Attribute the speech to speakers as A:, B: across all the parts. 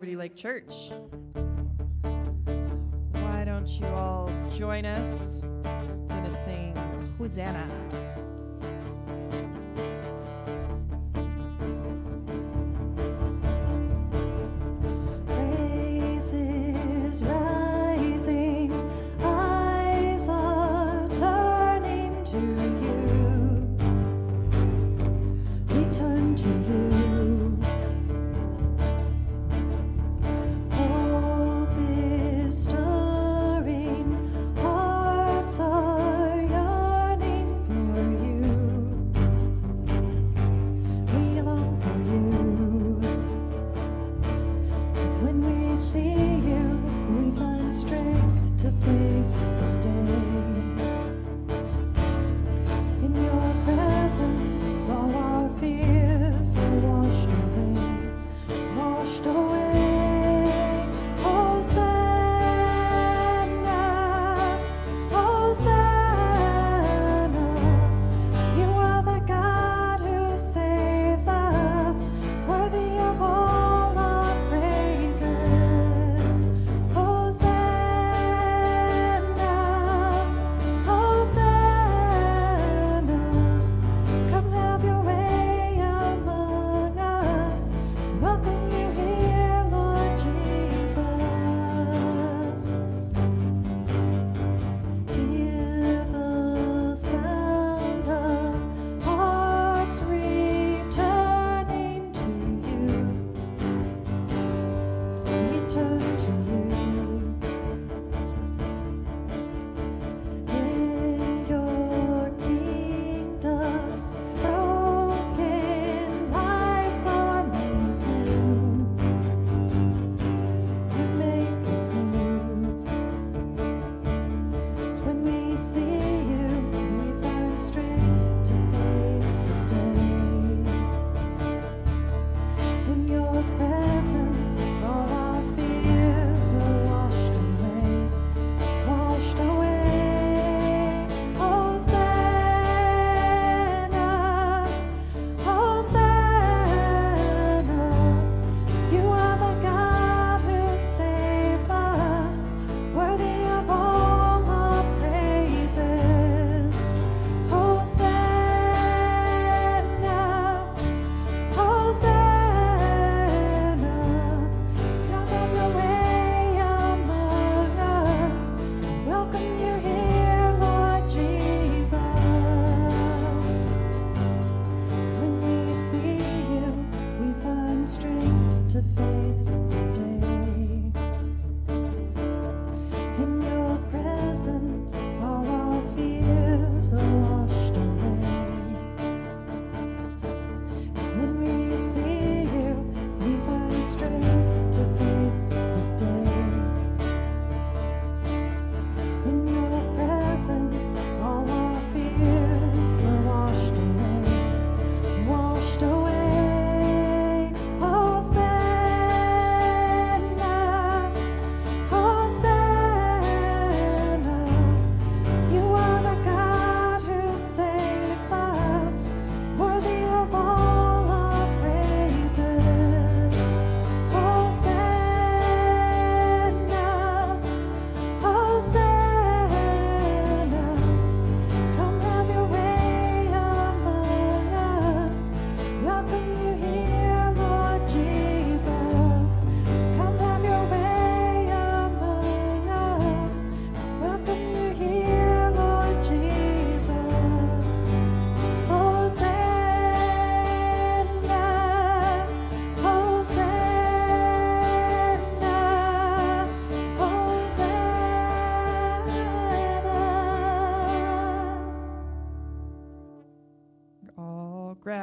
A: Liberty Lake Church. Why don't you all join us? I'm gonna sing Hosanna.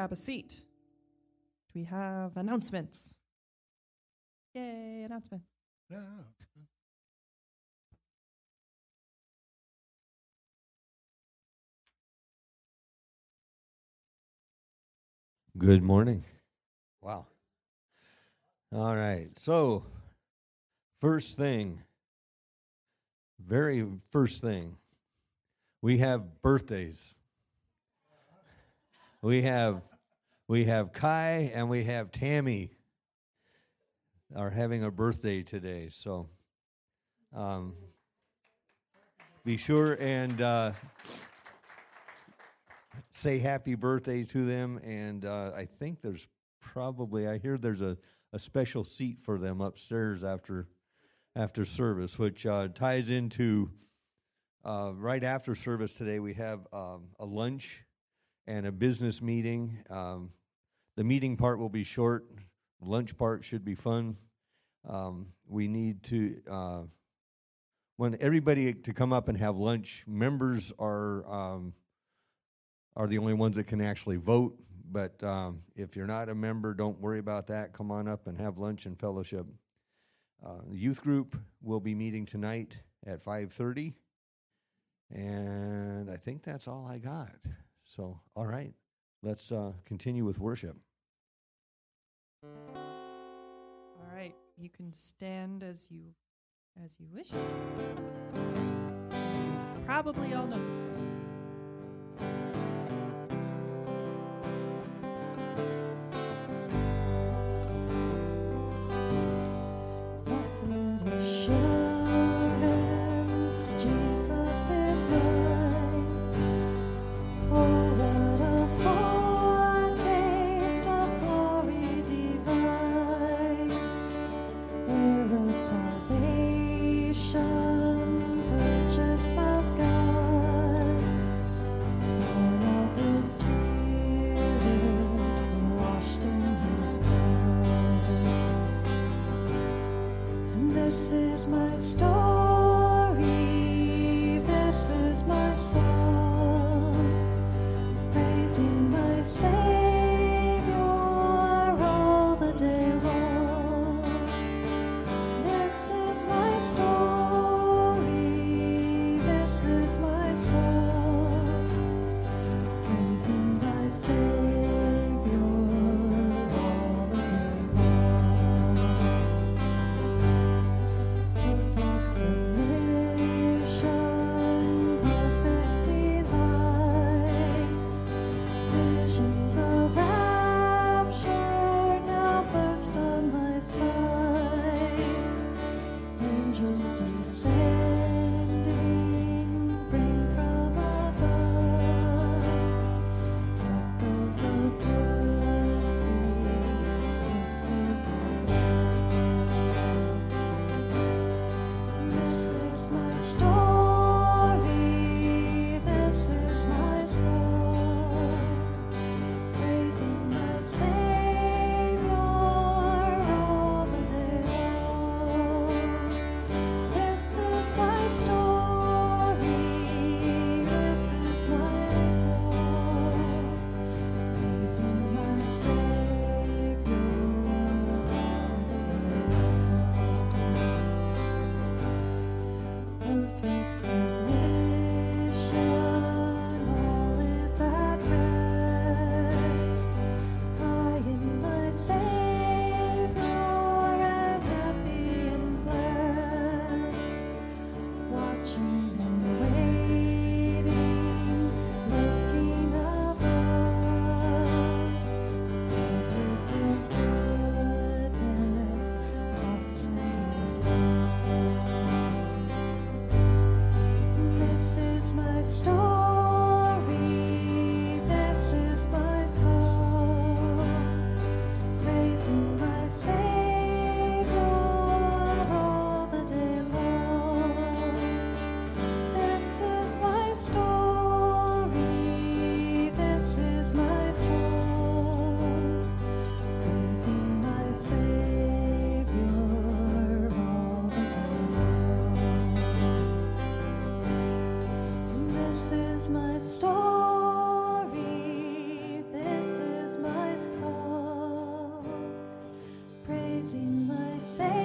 A: grab a seat. Do we have announcements? Yay, announcements.
B: No.
C: Good morning. Wow. All right. So, first thing, very first thing, we have birthdays. We have we have Kai and we have Tammy are having a birthday today. So um, be sure and uh, say happy birthday to them. And uh, I think there's probably, I hear there's a, a special seat for them upstairs after after service, which uh, ties into uh, right after service today. We have um, a lunch and a business meeting. Um, the meeting part will be short. Lunch part should be fun. Um, we need to uh, want everybody to come up and have lunch. Members are um, are the only ones that can actually vote. But um, if you're not a member, don't worry about that. Come on up and have lunch and fellowship. Uh, the youth group will be meeting tonight at 5:30, and I think that's all I got. So, all right, let's uh, continue with worship.
A: All right, you can stand as you as you wish. Probably all know this one.
D: Praising my Savior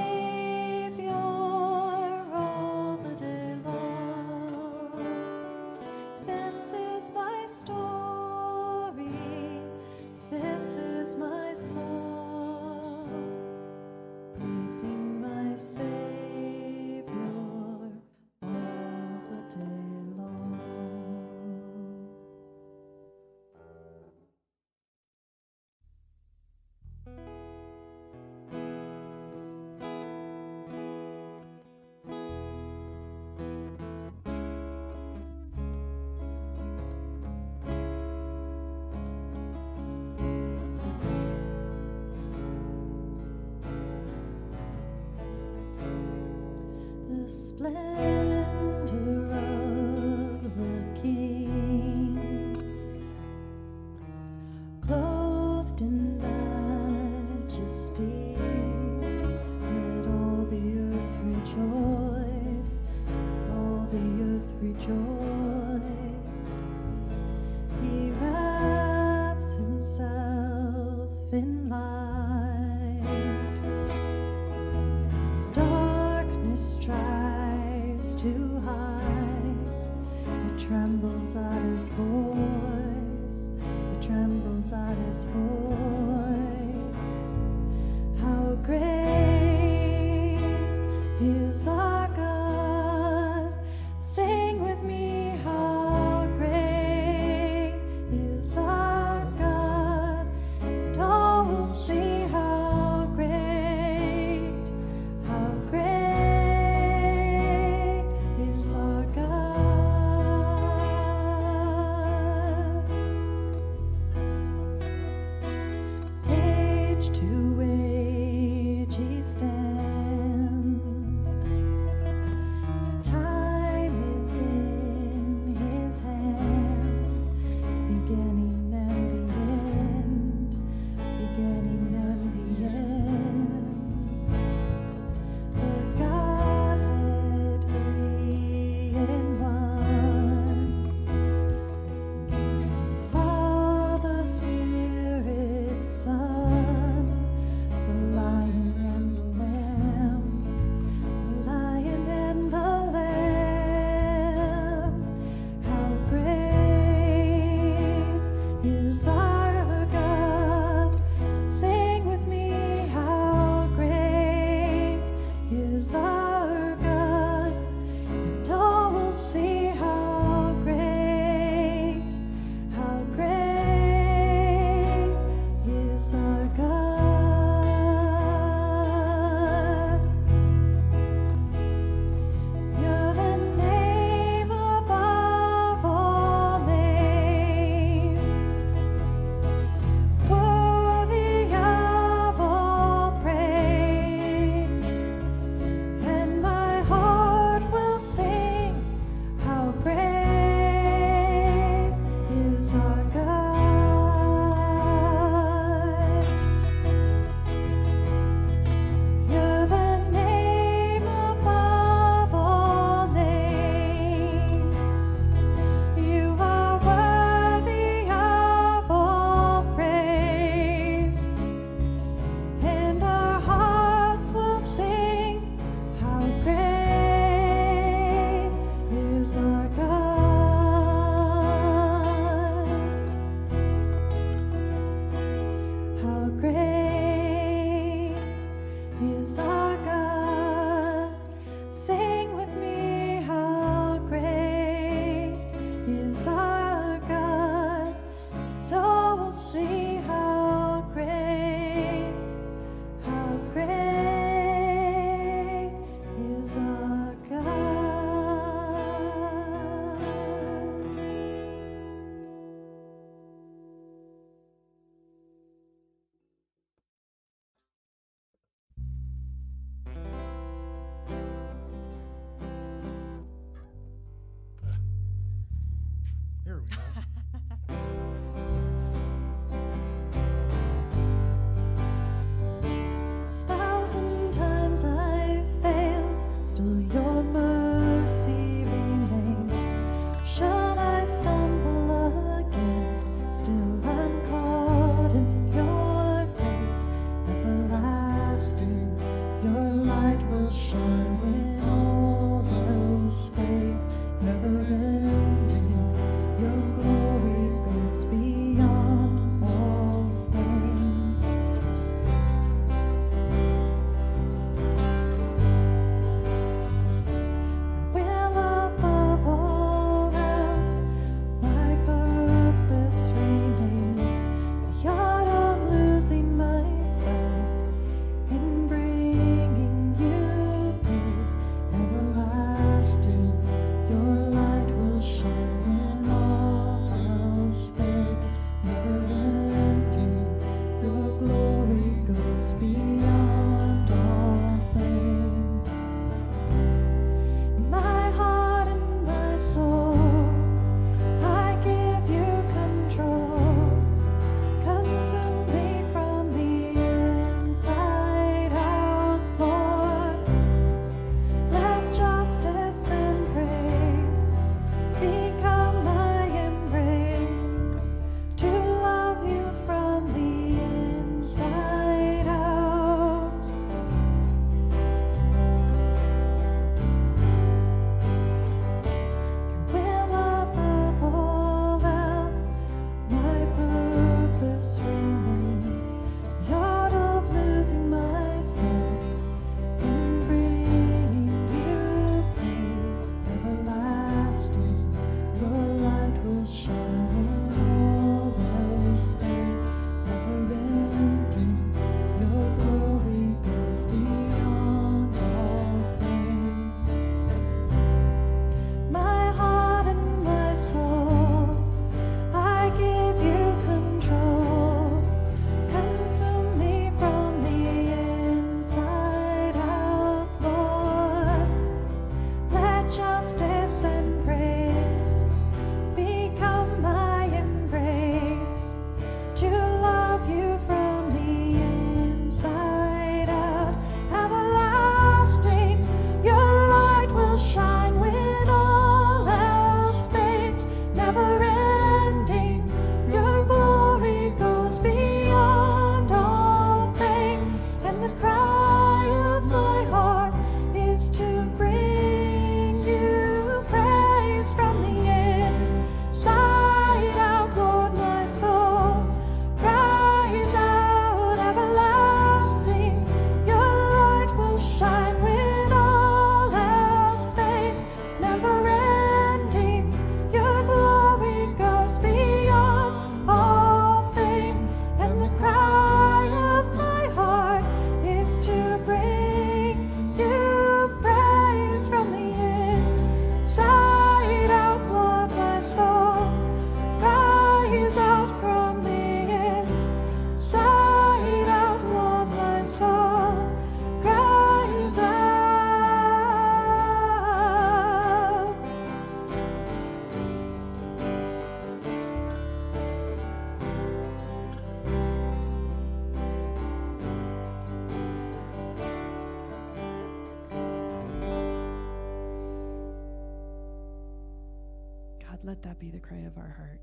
A: cry of our heart.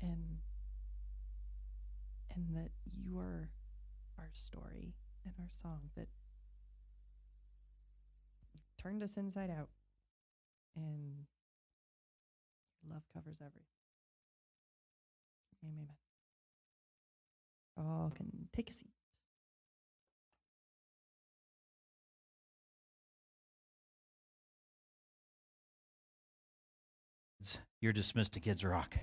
A: And and that you are our story and our song that you've turned us inside out and love covers everything. Amen. All can take a seat.
B: You're dismissed to Kids Rock.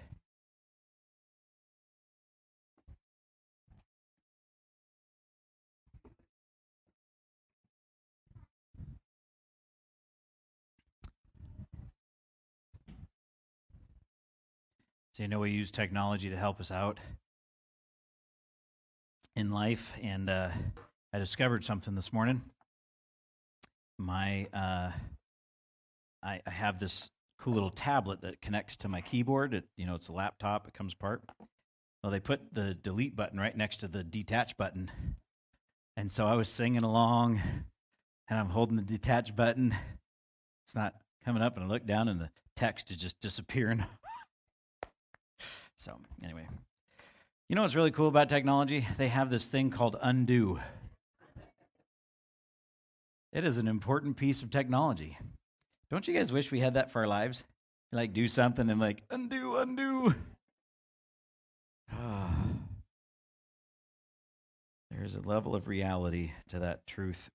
B: So, you know, we use technology to help us out in life, and uh, I discovered something this morning. My, uh, I, I have this cool little tablet that connects to my keyboard. It, you know, it's a laptop. It comes apart. Well, they put the delete button right next to the detach button, and so I was singing along, and I'm holding the detach button. It's not coming up, and I look down, and the text is just disappearing. so anyway, you know what's really cool about technology? They have this thing called undo. It is an important piece of technology. Don't you guys wish we had that for our lives? Like do something and like undo, undo. There's a level of reality to that truth.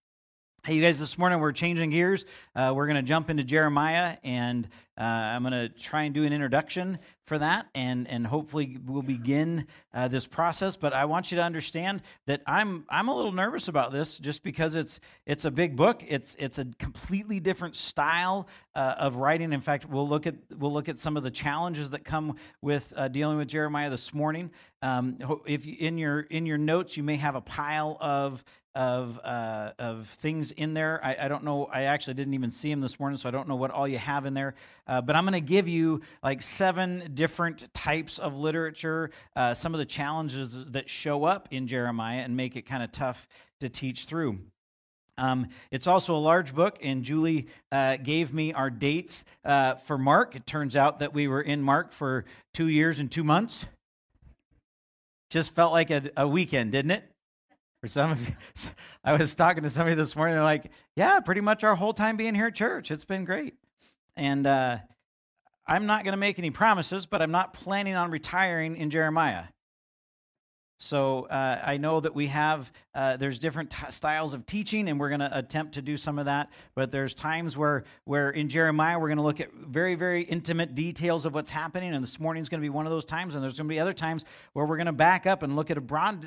B: Hey, you guys, this morning we're changing gears. Uh, we're going to jump into Jeremiah, and uh, I'm going to try and do an introduction for that, and, and hopefully we'll begin uh, this process. But I want you to understand that I'm, I'm a little nervous about this just because it's, it's a big book. It's, it's a completely different style uh, of writing. In fact, we'll look, at, we'll look at some of the challenges that come with uh, dealing with Jeremiah this morning. Um, if you, in, your, in your notes, you may have a pile of of uh, of things in there. I, I, don't know. I actually didn't even see them this morning, so I don't know what all you have in there. Uh, but I'm going to give you like seven different types of literature, uh, some of the challenges that show up in Jeremiah, and make it kind of tough to teach through. Um, it's also a large book, and Julie uh, gave me our dates uh, for Mark. It turns out that we were in Mark for two years and two months. Just felt like a, a weekend, didn't it? For some of you, I was talking to somebody this morning. They're like, "Yeah, pretty much our whole time being here at church. It's been great." And uh, I'm not going to make any promises, but I'm not planning on retiring in Jeremiah. So uh, I know that we have uh, there's different t- styles of teaching, and we're going to attempt to do some of that. But there's times where where in Jeremiah we're going to look at very very intimate details of what's happening, and this morning is going to be one of those times. And there's going to be other times where we're going to back up and look at a broad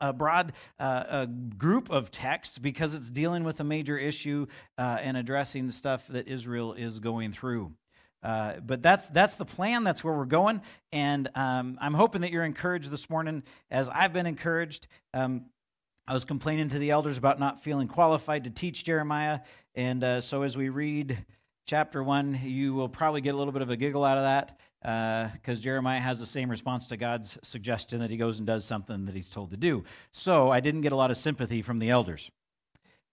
B: a broad uh, a group of texts because it's dealing with a major issue uh, and addressing the stuff that Israel is going through. Uh, but that's that's the plan. That's where we're going, and um, I'm hoping that you're encouraged this morning, as I've been encouraged. Um, I was complaining to the elders about not feeling qualified to teach Jeremiah, and uh, so as we read chapter one, you will probably get a little bit of a giggle out of that because uh, Jeremiah has the same response to God's suggestion that he goes and does something that he's told to do. So I didn't get a lot of sympathy from the elders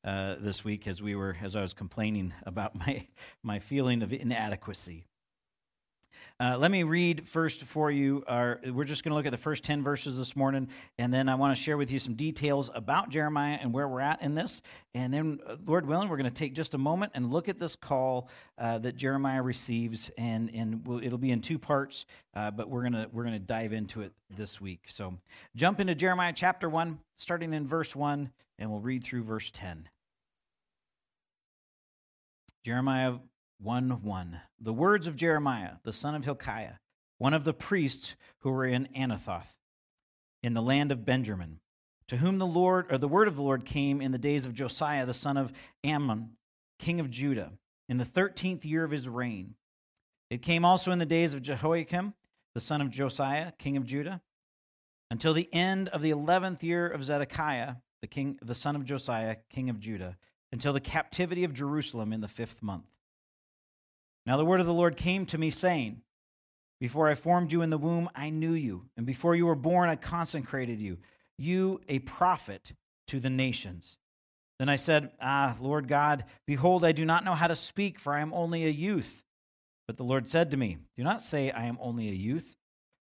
B: uh, this week as we were as I was complaining about my my feeling of inadequacy. Uh, let me read first for you. Our, we're just going to look at the first 10 verses this morning, and then I want to share with you some details about Jeremiah and where we're at in this. And then, uh, Lord willing, we're going to take just a moment and look at this call uh, that Jeremiah receives, and, and we'll, it'll be in two parts, uh, but we're going we're to dive into it this week. So jump into Jeremiah chapter 1, starting in verse 1, and we'll read through verse 10. Jeremiah 1 1. The words of Jeremiah, the son of Hilkiah, one of the priests who were in Anathoth, in the land of Benjamin, to whom the Lord or the word of the Lord came in the days of Josiah, the son of Amon, king of Judah, in the thirteenth year of his reign. It came also in the days of Jehoiakim, the son of Josiah, king of Judah, until the end of the eleventh year of Zedekiah, the king, the son of Josiah, king of Judah, until the captivity of Jerusalem in the fifth month. Now the word of the Lord came to me, saying, Before I formed you in the womb, I knew you, and before you were born, I consecrated you, you a prophet to the nations. Then I said, Ah, Lord God, behold, I do not know how to speak, for I am only a youth. But the Lord said to me, Do not say I am only a youth,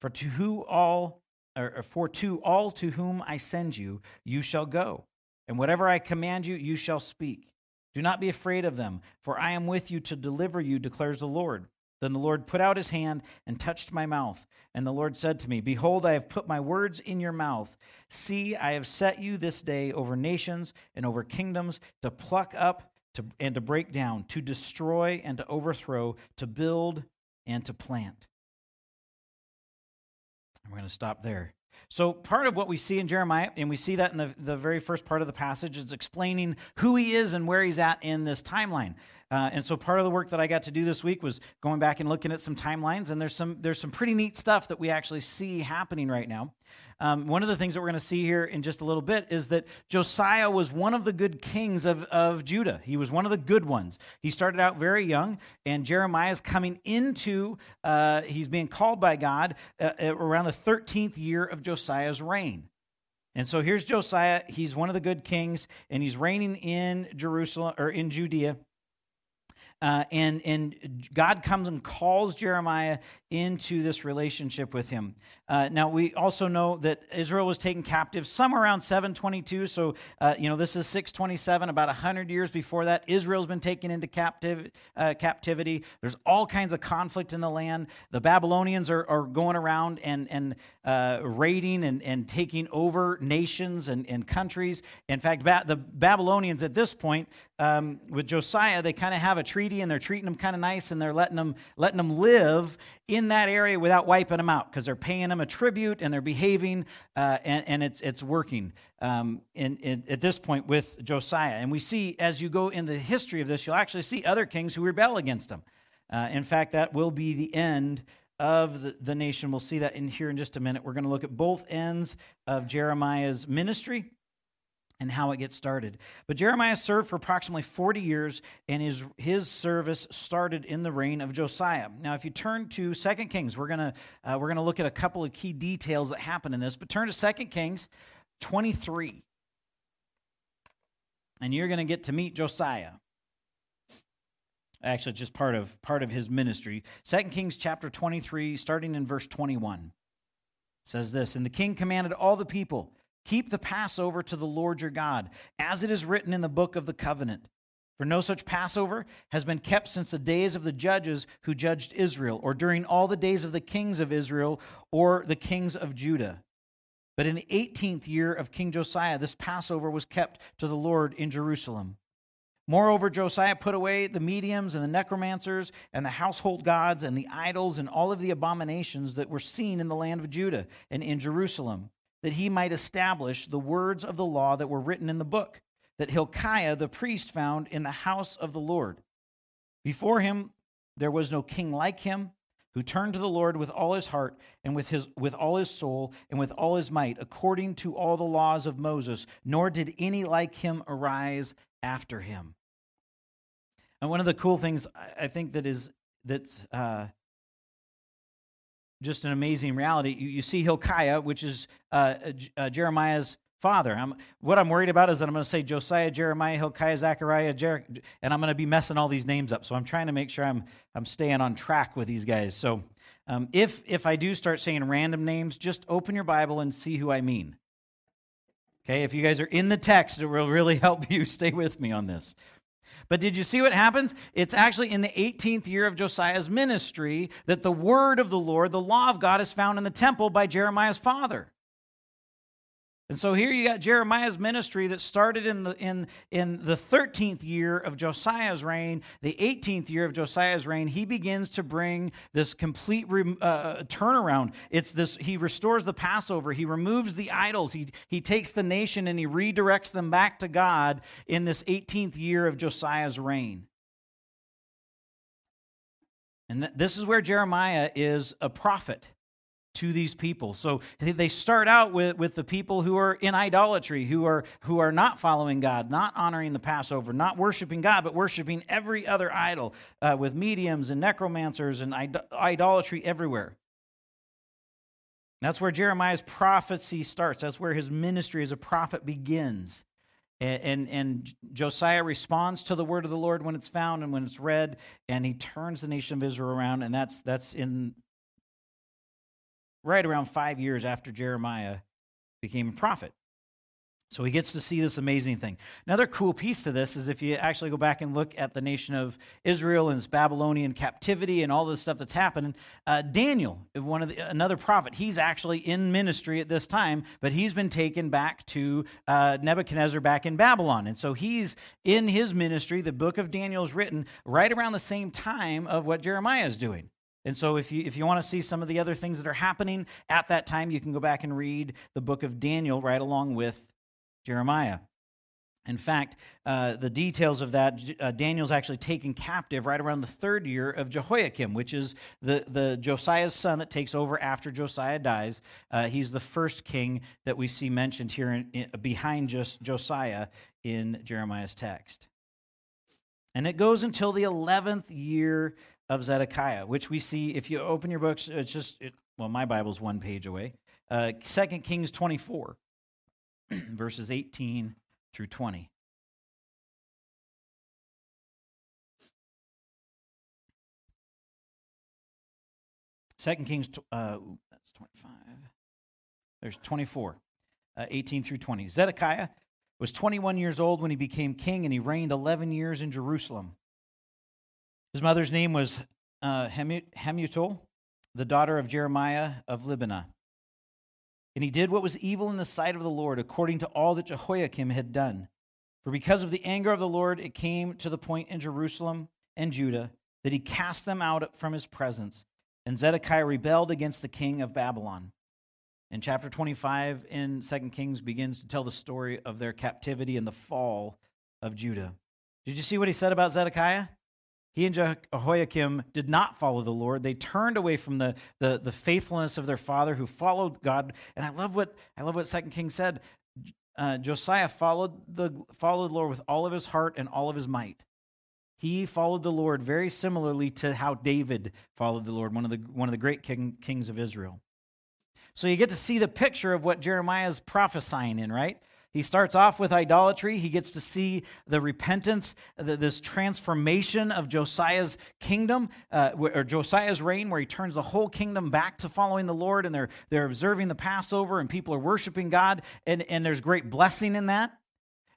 B: for to who all or or for to all to whom I send you, you shall go, and whatever I command you, you shall speak. Do not be afraid of them, for I am with you to deliver you, declares the Lord. Then the Lord put out his hand and touched my mouth. And the Lord said to me, Behold, I have put my words in your mouth. See, I have set you this day over nations and over kingdoms to pluck up to, and to break down, to destroy and to overthrow, to build and to plant. We're going to stop there. So, part of what we see in Jeremiah, and we see that in the, the very first part of the passage, is explaining who he is and where he's at in this timeline. Uh, and so, part of the work that I got to do this week was going back and looking at some timelines, and there's some there's some pretty neat stuff that we actually see happening right now. Um, one of the things that we're going to see here in just a little bit is that Josiah was one of the good kings of, of Judah. He was one of the good ones. He started out very young, and Jeremiah is coming into, uh, he's being called by God uh, uh, around the 13th year of Josiah's reign. And so here's Josiah. He's one of the good kings, and he's reigning in Jerusalem or in Judea. Uh, and, and God comes and calls Jeremiah into this relationship with him. Uh, now, we also know that Israel was taken captive somewhere around 722. So, uh, you know, this is 627, about 100 years before that. Israel's been taken into captiv- uh, captivity. There's all kinds of conflict in the land. The Babylonians are, are going around and, and uh, raiding and, and taking over nations and, and countries. In fact, ba- the Babylonians at this point, um, with Josiah, they kind of have a treaty and they're treating them kind of nice and they're letting them, letting them live in that area without wiping them out because they're paying them a tribute and they're behaving uh, and, and it's, it's working um, in, in, at this point with Josiah. And we see as you go in the history of this, you'll actually see other kings who rebel against him. Uh, in fact, that will be the end of the, the nation. We'll see that in here in just a minute. We're going to look at both ends of Jeremiah's ministry and how it gets started. But Jeremiah served for approximately 40 years, and his, his service started in the reign of Josiah. Now, if you turn to 2 Kings, we're going to uh, we're gonna look at a couple of key details that happen in this, but turn to 2 Kings 23. And you're going to get to meet Josiah. Actually, just part of part of his ministry. 2 Kings chapter 23, starting in verse 21, says this And the king commanded all the people, Keep the Passover to the Lord your God, as it is written in the book of the covenant. For no such Passover has been kept since the days of the judges who judged Israel, or during all the days of the kings of Israel, or the kings of Judah. But in the 18th year of King Josiah, this Passover was kept to the Lord in Jerusalem. Moreover, Josiah put away the mediums and the necromancers and the household gods and the idols and all of the abominations that were seen in the land of Judah and in Jerusalem, that he might establish the words of the law that were written in the book, that Hilkiah the priest found in the house of the Lord. Before him there was no king like him who turned to the Lord with all his heart and with, his, with all his soul and with all his might, according to all the laws of Moses, nor did any like him arise after him. And one of the cool things I think that is that's uh, just an amazing reality. You, you see Hilkiah, which is uh, uh, Jeremiah's father. I'm, what I'm worried about is that I'm going to say Josiah, Jeremiah, Hilkiah, Zechariah, Jer- and I'm going to be messing all these names up. So I'm trying to make sure I'm I'm staying on track with these guys. So um, if if I do start saying random names, just open your Bible and see who I mean. Okay, if you guys are in the text, it will really help you stay with me on this. But did you see what happens? It's actually in the 18th year of Josiah's ministry that the word of the Lord, the law of God, is found in the temple by Jeremiah's father. And so here you got Jeremiah's ministry that started in the, in, in the 13th year of Josiah's reign, the 18th year of Josiah's reign. He begins to bring this complete re, uh, turnaround. It's this, he restores the Passover, he removes the idols, he, he takes the nation and he redirects them back to God in this 18th year of Josiah's reign. And th- this is where Jeremiah is a prophet to these people. So they start out with, with the people who are in idolatry, who are who are not following God, not honoring the Passover, not worshiping God, but worshiping every other idol, uh, with mediums and necromancers and idolatry everywhere. That's where Jeremiah's prophecy starts. That's where his ministry as a prophet begins. And, and, and Josiah responds to the word of the Lord when it's found and when it's read, and he turns the nation of Israel around. And that's, that's in right around five years after Jeremiah became a prophet. So he gets to see this amazing thing. Another cool piece to this is if you actually go back and look at the nation of Israel and its Babylonian captivity and all the stuff that's happening. Uh, Daniel, one of the, another prophet, he's actually in ministry at this time, but he's been taken back to uh, Nebuchadnezzar back in Babylon, and so he's in his ministry. The book of Daniel is written right around the same time of what Jeremiah is doing. And so, if you, if you want to see some of the other things that are happening at that time, you can go back and read the book of Daniel right along with Jeremiah. In fact, uh, the details of that, uh, Daniel's actually taken captive right around the third year of Jehoiakim, which is the, the Josiah's son that takes over after Josiah dies. Uh, he's the first king that we see mentioned here in, in, behind just Josiah in Jeremiah's text. And it goes until the 11th year of Zedekiah, which we see, if you open your books, it's just, it, well, my Bible's one page away. Uh, 2 Kings 24. verses 18 through 20. Second Kings, uh, that's 25. There's 24, uh, 18 through 20. Zedekiah was 21 years old when he became king, and he reigned 11 years in Jerusalem. His mother's name was uh, Hamutal, the daughter of Jeremiah of Libnah. And he did what was evil in the sight of the Lord, according to all that Jehoiakim had done. For because of the anger of the Lord, it came to the point in Jerusalem and Judah that he cast them out from his presence. And Zedekiah rebelled against the king of Babylon. And chapter 25 in 2 Kings begins to tell the story of their captivity and the fall of Judah. Did you see what he said about Zedekiah? He and Jehoiakim did not follow the Lord. They turned away from the, the, the, faithfulness of their father who followed God. And I love what I love what Second Kings said. Uh, Josiah followed the, followed the Lord with all of his heart and all of his might. He followed the Lord very similarly to how David followed the Lord, one of the, one of the great king, kings of Israel. So you get to see the picture of what Jeremiah is prophesying in, right? He starts off with idolatry. He gets to see the repentance, this transformation of Josiah's kingdom, uh, or Josiah's reign, where he turns the whole kingdom back to following the Lord, and they're, they're observing the Passover, and people are worshiping God, and, and there's great blessing in that.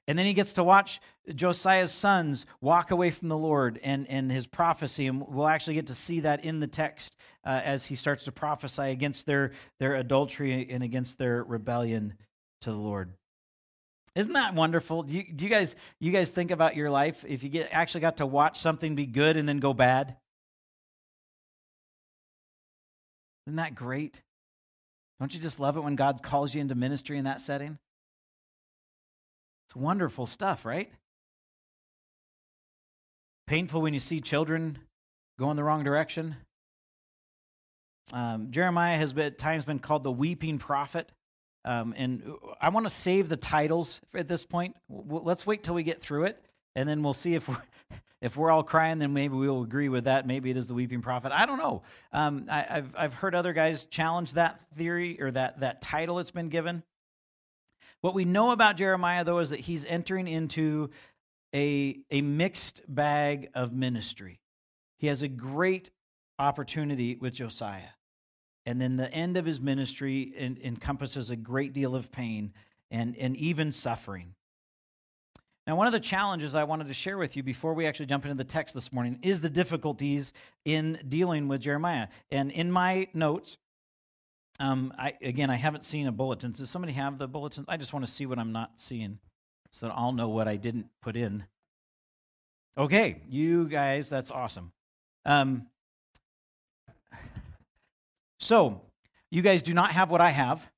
B: And then he gets to watch Josiah's sons walk away from the Lord and, and his prophecy. And we'll actually get to see that in the text uh, as he starts to prophesy against their, their adultery and against their rebellion to the Lord. Isn't that wonderful? Do you, do you guys you guys think about your life if you get actually got to watch something be good and then go bad? Isn't that great? Don't you just love it when God calls you into ministry in that setting? It's wonderful stuff, right? Painful when you see children go in the wrong direction. Um, Jeremiah has been, at times been called the weeping prophet. Um, and I want to save the titles at this point. let's wait till we get through it, and then we'll see if we're, if we're all crying. Then maybe we'll agree with that. Maybe it is the weeping prophet. I don't know. Um, I, have I've heard other guys challenge that theory or that that title it's been given. What we know about Jeremiah, though, is that he's entering into a a mixed bag of ministry. He has a great opportunity with Josiah. And then the end of his ministry en- encompasses a great deal of pain and, and even suffering. Now, one of the challenges I wanted to share with you before we actually jump into the text this morning is the difficulties in dealing with Jeremiah. And in my notes, um, I, again, I haven't seen a bulletin. Does somebody have the bulletin? I just want to see what I'm not seeing so that I'll know what I didn't put in. Okay, you guys, that's awesome. Um, so, you guys do not have what I have,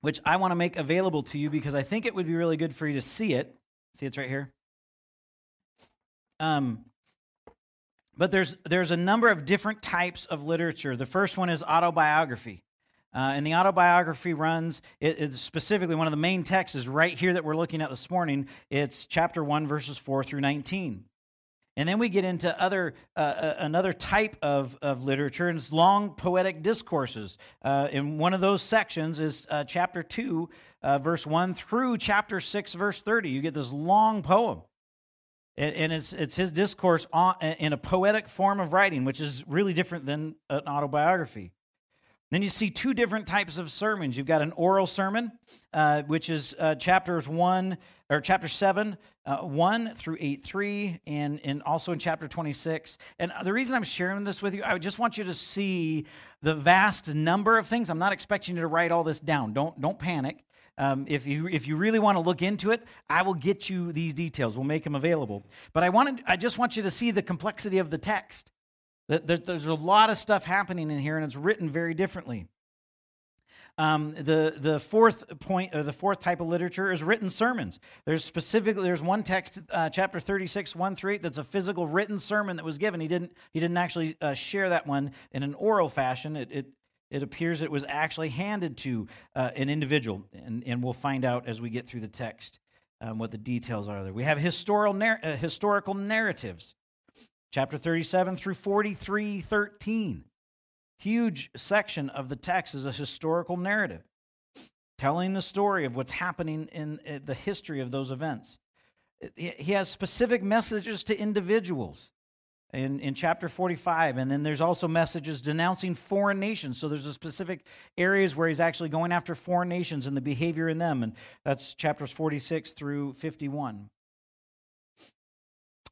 B: which I want to make available to you because I think it would be really good for you to see it. See, it's right here. Um, but there's there's a number of different types of literature. The first one is autobiography. Uh, and the autobiography runs, it, it's specifically one of the main texts is right here that we're looking at this morning. It's chapter 1, verses 4 through 19. And then we get into other uh, uh, another type of, of literature, and it's long poetic discourses. Uh, and one of those sections is uh, chapter 2, uh, verse 1 through chapter 6, verse 30. You get this long poem. And, and it's, it's his discourse on, in a poetic form of writing, which is really different than an autobiography. Then you see two different types of sermons. You've got an oral sermon, uh, which is uh, chapters one or chapter seven, uh, one through eight three, and and also in chapter twenty six. And the reason I'm sharing this with you, I just want you to see the vast number of things. I'm not expecting you to write all this down. Don't don't panic. Um, if you if you really want to look into it, I will get you these details. We'll make them available. But I wanted I just want you to see the complexity of the text. There's a lot of stuff happening in here, and it's written very differently. Um, the the fourth point or the fourth type of literature is written sermons. There's specifically there's one text, uh, chapter 36, 1 through 8, that's a physical written sermon that was given. He didn't he didn't actually uh, share that one in an oral fashion. It it, it appears it was actually handed to uh, an individual, and, and we'll find out as we get through the text um, what the details are there. We have historical uh, historical narratives chapter 37 through 43 13 huge section of the text is a historical narrative telling the story of what's happening in the history of those events. He has specific messages to individuals in, in chapter 45 and then there's also messages denouncing foreign nations. So there's a specific areas where he's actually going after foreign nations and the behavior in them and that's chapters 46 through 51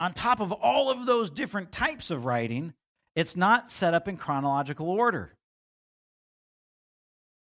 B: on top of all of those different types of writing, it's not set up in chronological order.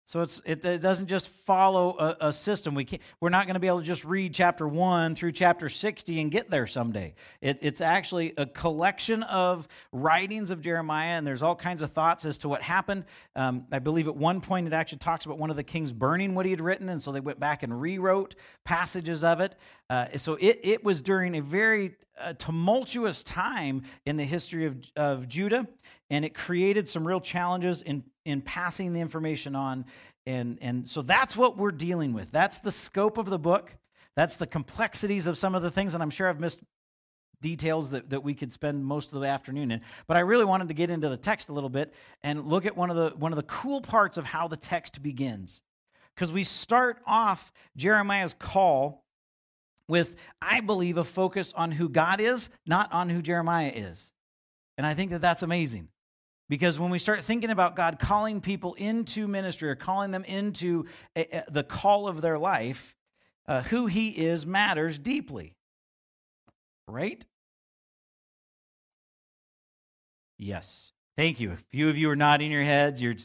B: So it's, it, it doesn't just follow a, a system. We can't, we're not going to be able to just read chapter 1 through chapter 60 and get there someday. It, it's actually a collection of writings of Jeremiah, and there's all kinds of thoughts as to what happened. Um, I believe at one point it actually talks about one of the kings burning what he had written, and so they went back and rewrote passages of it. Uh, so it, it was during a very uh, tumultuous time in the history of, of Judah, and it created some real challenges in in passing the information on. And, and so that's what we're dealing with. That's the scope of the book. That's the complexities of some of the things. And I'm sure I've missed details that, that we could spend most of the afternoon in. But I really wanted to get into the text a little bit and look at one of the, one of the cool parts of how the text begins. Because we start off Jeremiah's call with, I believe, a focus on who God is, not on who Jeremiah is. And I think that that's amazing. Because when we start thinking about God calling people into ministry or calling them into a, a, the call of their life, uh, who He is matters deeply. Right? Yes. Thank you. A few of you are nodding your heads. You're,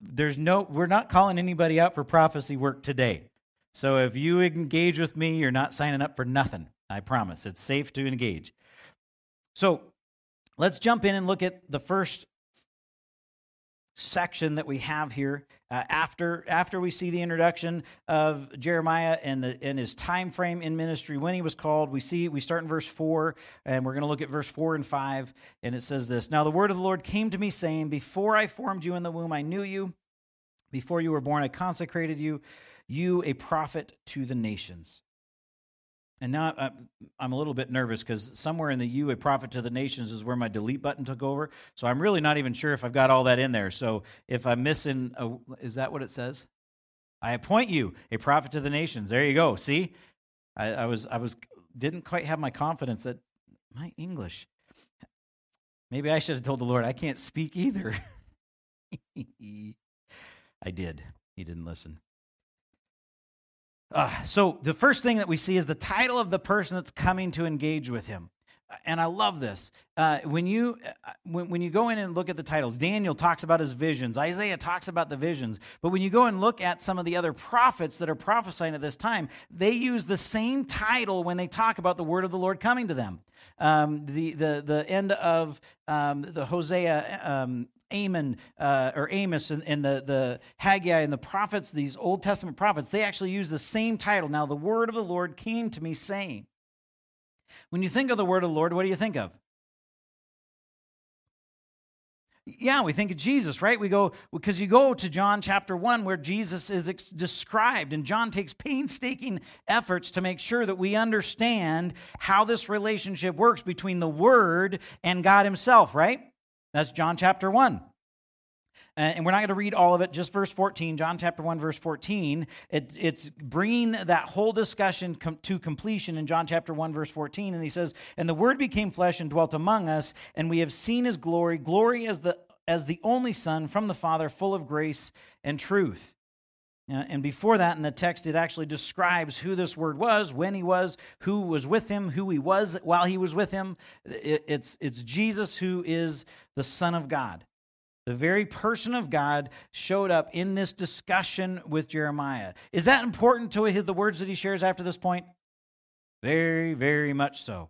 B: there's no, we're not calling anybody out for prophecy work today. So if you engage with me, you're not signing up for nothing. I promise. It's safe to engage. So let's jump in and look at the first section that we have here uh, after after we see the introduction of Jeremiah and the and his time frame in ministry when he was called we see we start in verse 4 and we're going to look at verse 4 and 5 and it says this now the word of the Lord came to me saying before I formed you in the womb I knew you before you were born I consecrated you you a prophet to the nations and now uh, I'm a little bit nervous because somewhere in the U, a prophet to the nations is where my delete button took over. So I'm really not even sure if I've got all that in there. So if I'm missing, a, is that what it says? I appoint you a prophet to the nations. There you go. See, I, I was I was didn't quite have my confidence that my English. Maybe I should have told the Lord I can't speak either. I did. He didn't listen. Uh, so the first thing that we see is the title of the person that's coming to engage with him and I love this. Uh, when you uh, when, when you go in and look at the titles, Daniel talks about his visions. Isaiah talks about the visions. But when you go and look at some of the other prophets that are prophesying at this time, they use the same title when they talk about the word of the Lord coming to them. Um, the the the end of um, the Hosea. Um, Amon uh, or Amos and, and, the, the Haggai and the prophets, these Old Testament prophets, they actually use the same title. Now, the word of the Lord came to me saying. When you think of the word of the Lord, what do you think of? Yeah, we think of Jesus, right? We go, because you go to John chapter 1 where Jesus is ex- described, and John takes painstaking efforts to make sure that we understand how this relationship works between the Word and God Himself, right? That's John chapter 1. Uh, and we're not going to read all of it, just verse 14, John chapter 1, verse 14. It, it's bringing that whole discussion com- to completion in John chapter 1, verse 14. And he says, And the Word became flesh and dwelt among us, and we have seen his glory, glory as the, as the only Son from the Father, full of grace and truth. Uh, and before that, in the text, it actually describes who this word was, when he was, who was with him, who he was while he was with him. It's, it's Jesus who is the Son of God. The very person of God showed up in this discussion with Jeremiah. Is that important to the words that he shares after this point? Very, very much so.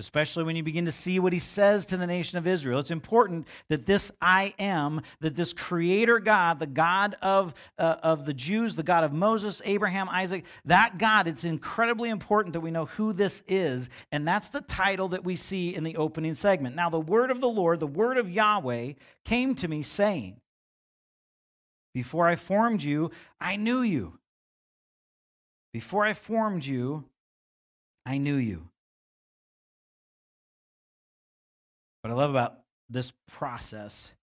B: Especially when you begin to see what he says to the nation of Israel. It's important that this I am, that this creator God, the God of, uh, of the Jews, the God of Moses, Abraham, Isaac, that God, it's incredibly important that we know who this is. And that's the title that we see in the opening segment. Now, the word of the Lord, the word of Yahweh, came to me saying, Before I formed you, I knew you. Before I formed you, I knew you. What I love about this process,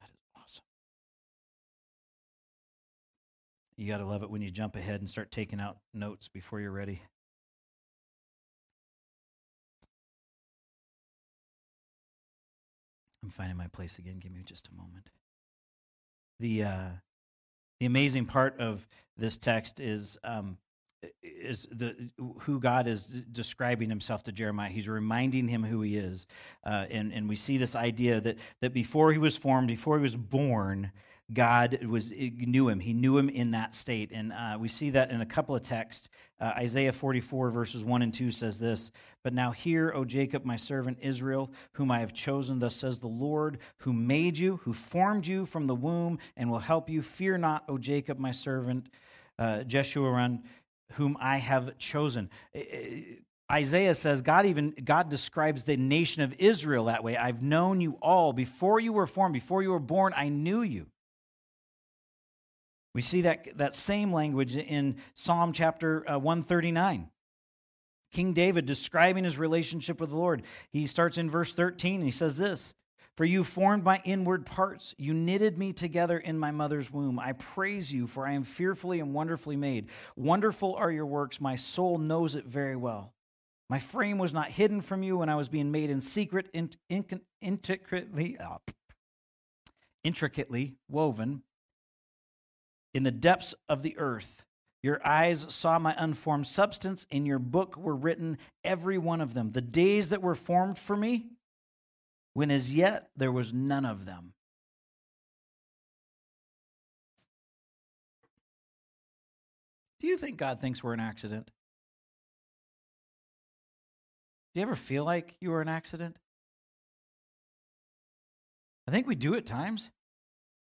B: that is awesome. You got to love it when you jump ahead and start taking out notes before you're ready. I'm finding my place again. Give me just a moment. The uh, the amazing part of this text is um, is the who God is describing himself to Jeremiah. He's reminding him who he is, uh, and and we see this idea that that before he was formed, before he was born, God was knew him. He knew him in that state, and uh, we see that in a couple of texts. Uh, Isaiah 44 verses 1 and 2 says this: "But now hear, O Jacob, my servant Israel, whom I have chosen. Thus says the Lord, who made you, who formed you from the womb, and will help you. Fear not, O Jacob, my servant." Uh, Jeshurun, whom I have chosen. Isaiah says God even God describes the nation of Israel that way. I've known you all before you were formed, before you were born, I knew you. We see that, that same language in Psalm chapter uh, 139. King David describing his relationship with the Lord. He starts in verse 13 and he says this For you formed my inward parts, you knitted me together in my mother's womb. I praise you, for I am fearfully and wonderfully made. Wonderful are your works, my soul knows it very well. My frame was not hidden from you when I was being made in secret, in, in, intricately, uh, intricately woven in the depths of the earth. Your eyes saw my unformed substance. In your book were written, every one of them. The days that were formed for me, when as yet there was none of them. Do you think God thinks we're an accident? Do you ever feel like you were an accident? I think we do at times.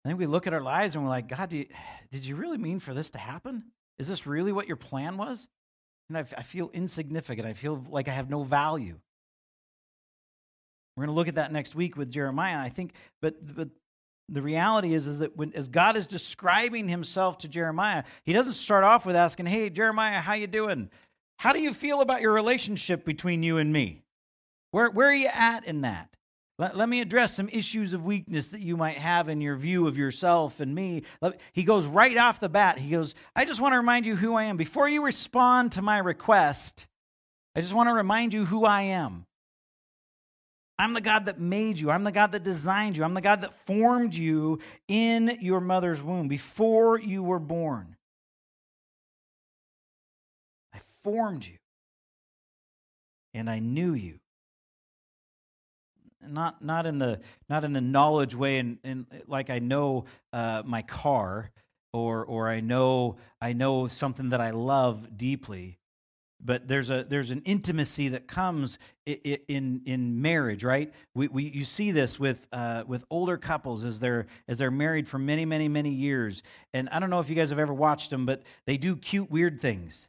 B: I think we look at our lives and we're like, God, you, did you really mean for this to happen? Is this really what your plan was? And I, I feel insignificant. I feel like I have no value. We're going to look at that next week with Jeremiah. I think, but but the reality is, is that when as God is describing Himself to Jeremiah, He doesn't start off with asking, "Hey, Jeremiah, how you doing? How do you feel about your relationship between you and me? Where where are you at in that?" Let, let me address some issues of weakness that you might have in your view of yourself and me. He goes right off the bat. He goes, I just want to remind you who I am. Before you respond to my request, I just want to remind you who I am. I'm the God that made you. I'm the God that designed you. I'm the God that formed you in your mother's womb before you were born. I formed you and I knew you not not in the not in the knowledge way and, like I know uh, my car or or I know I know something that I love deeply but there's a there's an intimacy that comes in in, marriage right we, we you see this with uh, with older couples as they're as they're married for many many many years and I don't know if you guys have ever watched them but they do cute weird things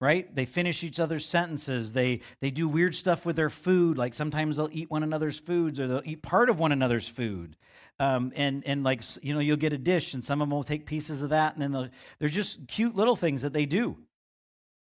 B: right? They finish each other's sentences. They they do weird stuff with their food. Like sometimes they'll eat one another's foods, or they'll eat part of one another's food. Um, and and like you know, you'll get a dish, and some of them will take pieces of that, and then they're just cute little things that they do.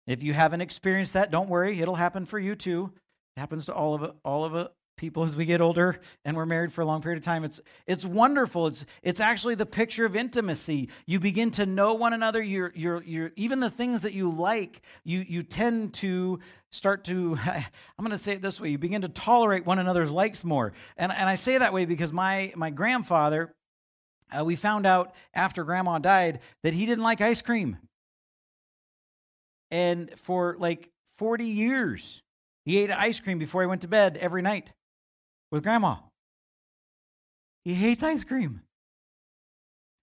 B: If you haven't experienced that, don't worry, it'll happen for you too. It happens to all of all of it, people as we get older and we're married for a long period of time. It's it's wonderful. It's it's actually the picture of intimacy. You begin to know one another. You're you're you're even the things that you like, you you tend to start to I'm going to say it this way, you begin to tolerate one another's likes more. And and I say that way because my my grandfather uh, we found out after grandma died that he didn't like ice cream. And for like 40 years, he ate ice cream before he went to bed every night with grandma. He hates ice cream.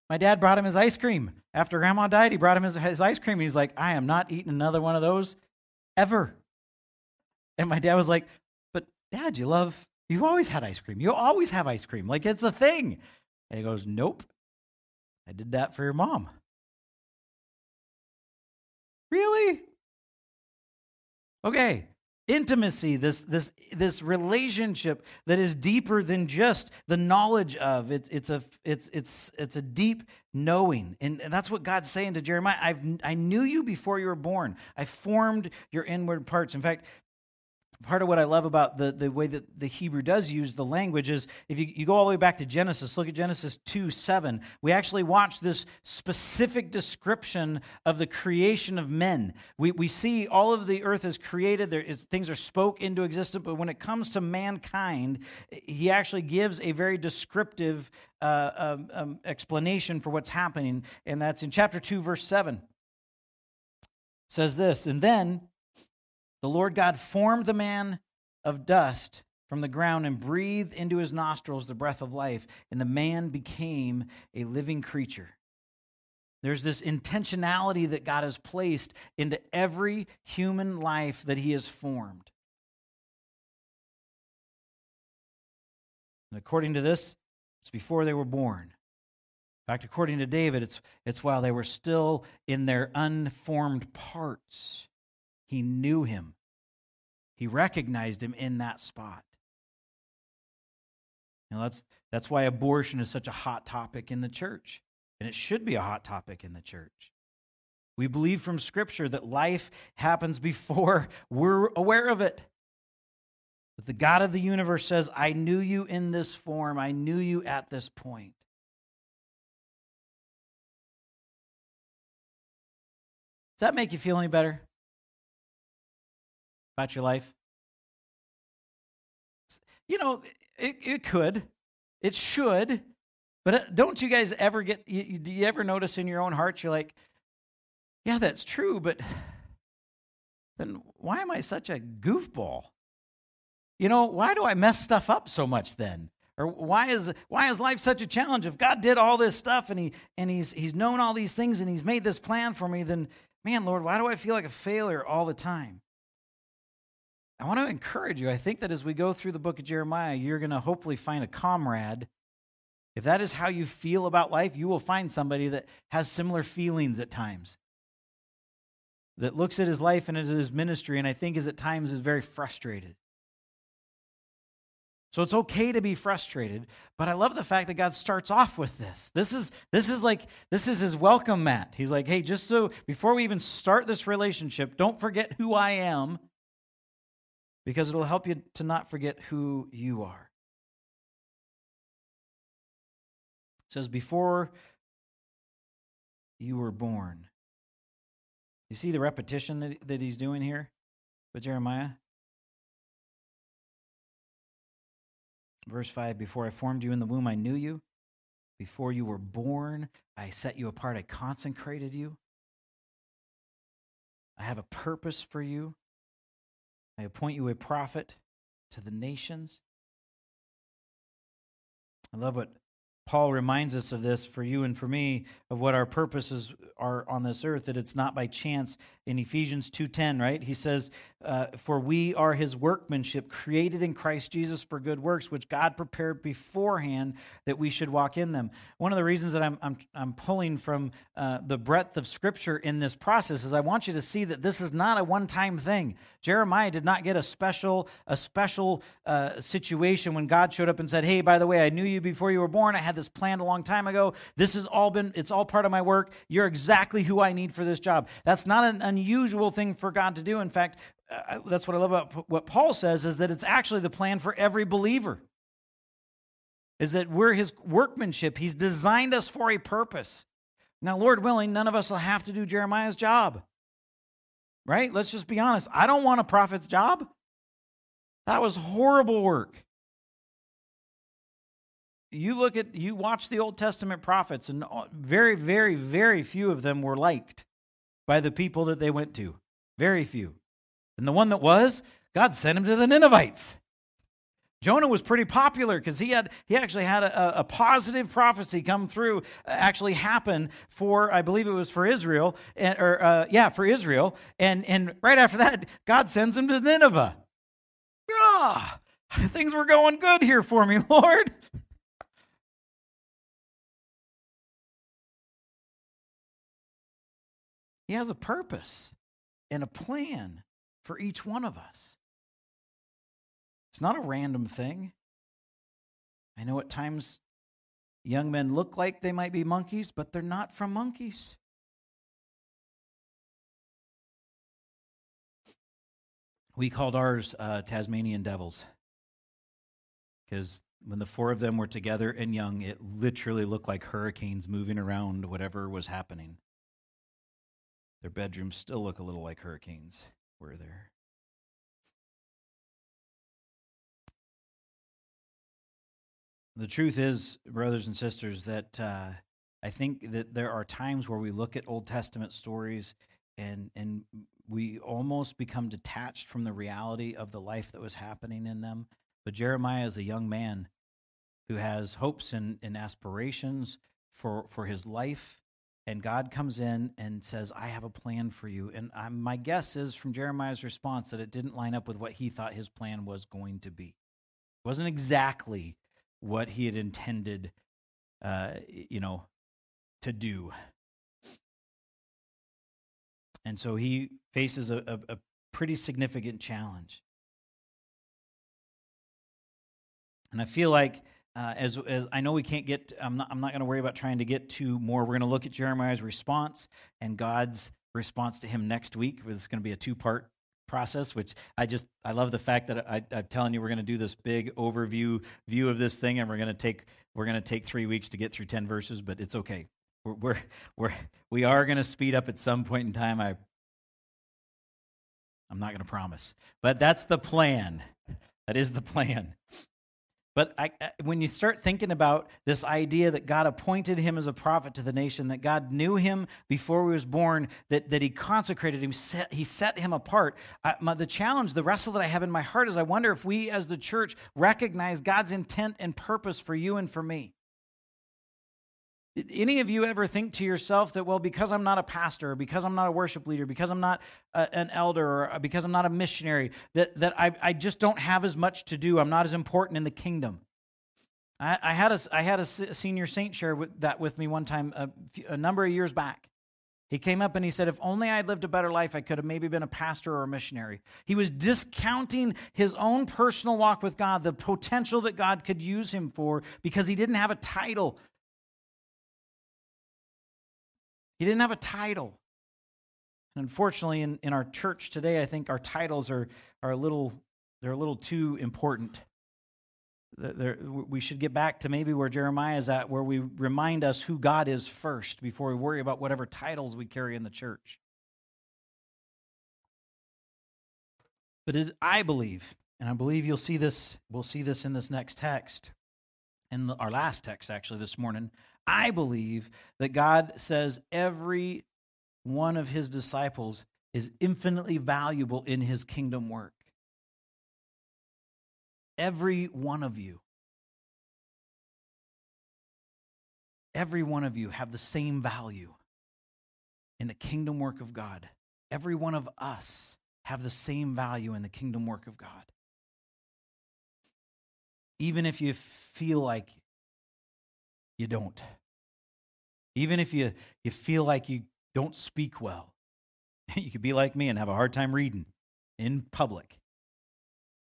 B: My dad brought him his ice cream. After grandma died, he brought him his, his ice cream. He's like, I am not eating another one of those ever. And my dad was like, But dad, you love, you've always had ice cream. You always have ice cream. Like it's a thing. And he goes, Nope. I did that for your mom. Really? Okay. Intimacy, this this this relationship that is deeper than just the knowledge of. It's it's a it's it's it's a deep knowing. And, and that's what God's saying to Jeremiah. I've I knew you before you were born. I formed your inward parts. In fact, part of what I love about the, the way that the Hebrew does use the language is if you, you go all the way back to Genesis, look at Genesis 2 7. We actually watch this specific description of the creation of men. We, we see all of the earth is created, there is, things are spoke into existence, but when it comes to mankind, he actually gives a very descriptive uh, um, um, explanation for what's happening, and that's in chapter 2, verse 7. It says this, and then the Lord God formed the man of dust from the ground and breathed into his nostrils the breath of life, and the man became a living creature. There's this intentionality that God has placed into every human life that he has formed. And according to this, it's before they were born. In fact, according to David, it's, it's while they were still in their unformed parts. He knew him. He recognized him in that spot. Know, that's, that's why abortion is such a hot topic in the church, and it should be a hot topic in the church. We believe from Scripture that life happens before we're aware of it. But the God of the universe says, I knew you in this form, I knew you at this point. Does that make you feel any better? About your life? You know, it, it could, it should, but uh, don't you guys ever get, you, do you ever notice in your own heart, you're like, yeah, that's true, but then why am I such a goofball? You know, why do I mess stuff up so much then? Or why is why is life such a challenge? If God did all this stuff and he and he's he's known all these things and he's made this plan for me, then man, Lord, why do I feel like a failure all the time? I want to encourage you. I think that as we go through the book of Jeremiah, you're going to hopefully find a comrade. If that is how you feel about life, you will find somebody that has similar feelings at times. That looks at his life and at his ministry, and I think is at times is very frustrated. So it's okay to be frustrated, but I love the fact that God starts off with this. This is this is like this is his welcome mat. He's like, "Hey, just so before we even start this relationship, don't forget who I am because it'll help you to not forget who you are. It says, Before you were born. You see the repetition that, that he's doing here with Jeremiah? Verse 5 Before I formed you in the womb, I knew you. Before you were born, I set you apart, I consecrated you. I have a purpose for you. I appoint you a prophet to the nations. I love what Paul reminds us of this for you and for me of what our purposes are on this earth that it's not by chance. In Ephesians 2:10 right he says uh, for we are his workmanship created in Christ Jesus for good works which God prepared beforehand that we should walk in them. One of the reasons that I'm I'm, I'm pulling from uh, the breadth of scripture in this process is I want you to see that this is not a one-time thing. Jeremiah did not get a special a special uh, situation when God showed up and said hey by the way I knew you before you were born. I had this planned a long time ago this has all been it's all part of my work you're exactly who I need for this job that's not an unusual thing for God to do. In fact, uh, that's what I love about what Paul says is that it's actually the plan for every believer. Is that we're his workmanship. He's designed us for a purpose. Now, Lord willing, none of us will have to do Jeremiah's job. Right? Let's just be honest. I don't want a prophet's job. That was horrible work. You look at, you watch the Old Testament prophets, and very, very, very few of them were liked by the people that they went to. Very few. And the one that was, God sent him to the Ninevites. Jonah was pretty popular because he had he actually had a, a, positive prophecy come through, uh, actually happen for I believe it was for Israel, and, or uh, yeah, for Israel, and and right after that, God sends him to Nineveh. Ah, things were going good here for me, Lord. He has a purpose and a plan for each one of us. It's not a random thing. I know at times young men look like they might be monkeys, but they're not from monkeys. We called ours uh, Tasmanian devils because when the four of them were together and young, it literally looked like hurricanes moving around whatever was happening. Their bedrooms still look a little like hurricanes were there. The truth is, brothers and sisters, that uh, I think that there are times where we look at Old Testament stories and and we almost become detached from the reality of the life that was happening in them. But Jeremiah is a young man who has hopes and, and aspirations for, for his life and God comes in and says, I have a plan for you. And I'm, my guess is from Jeremiah's response that it didn't line up with what he thought his plan was going to be. It wasn't exactly what he had intended, uh, you know, to do. And so he faces a, a, a pretty significant challenge. And I feel like uh, as, as I know we can't get, I'm not, I'm not going to worry about trying to get to more. We're going to look at Jeremiah's response and God's response to him next week. It's going to be a two part process, which I just, I love the fact that I, I'm telling you, we're going to do this big overview view of this thing and we're going to take, we're going to take three weeks to get through 10 verses, but it's okay. We're, we're, we're we are going to speed up at some point in time. I, I'm not going to promise, but that's the plan. That is the plan. But I, when you start thinking about this idea that God appointed him as a prophet to the nation, that God knew him before he was born, that, that he consecrated him, set, he set him apart, I, my, the challenge, the wrestle that I have in my heart is I wonder if we as the church recognize God's intent and purpose for you and for me. Any of you ever think to yourself that, well, because I'm not a pastor, or because I'm not a worship leader, because I'm not a, an elder, or uh, because I'm not a missionary, that, that I, I just don't have as much to do? I'm not as important in the kingdom. I, I had, a, I had a senior saint share with, that with me one time a, a number of years back. He came up and he said, If only I'd lived a better life, I could have maybe been a pastor or a missionary. He was discounting his own personal walk with God, the potential that God could use him for, because he didn't have a title He didn't have a title. And unfortunately, in, in our church today, I think our titles are, are a little they're a little too important. They're, we should get back to maybe where Jeremiah is at, where we remind us who God is first before we worry about whatever titles we carry in the church. But it, I believe, and I believe you'll see this, we'll see this in this next text, in the, our last text actually this morning. I believe that God says every one of his disciples is infinitely valuable in his kingdom work. Every one of you. every one of you have the same value in the kingdom work of God. Every one of us have the same value in the kingdom work of God. Even if you feel like you don't. Even if you, you feel like you don't speak well. you could be like me and have a hard time reading in public.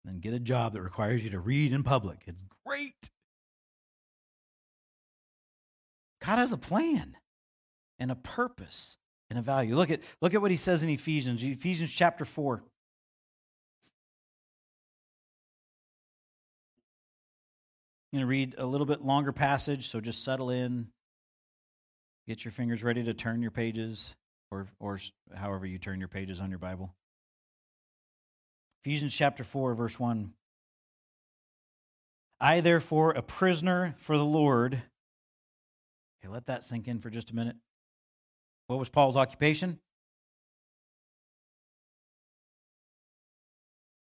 B: And get a job that requires you to read in public. It's great. God has a plan and a purpose and a value. Look at, look at what he says in Ephesians, Ephesians chapter 4. I'm going to read a little bit longer passage, so just settle in. Get your fingers ready to turn your pages, or, or however you turn your pages on your Bible. Ephesians chapter 4, verse 1. I, therefore, a prisoner for the Lord. Okay, let that sink in for just a minute. What was Paul's occupation?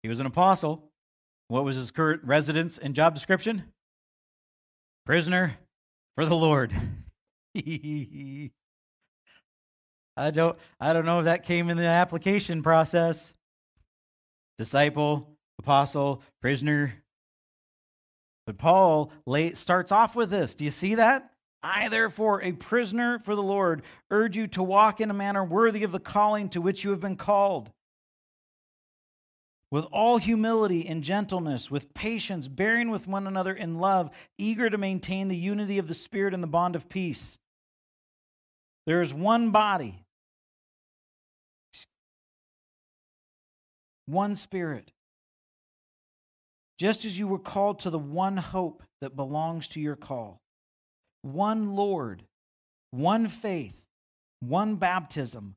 B: He was an apostle. What was his current residence and job description? Prisoner for the Lord. I don't I don't know if that came in the application process. Disciple, apostle, prisoner. But Paul lay, starts off with this. Do you see that? I, therefore, a prisoner for the Lord, urge you to walk in a manner worthy of the calling to which you have been called. With all humility and gentleness, with patience, bearing with one another in love, eager to maintain the unity of the Spirit and the bond of peace. There is one body, one Spirit. Just as you were called to the one hope that belongs to your call one Lord, one faith, one baptism,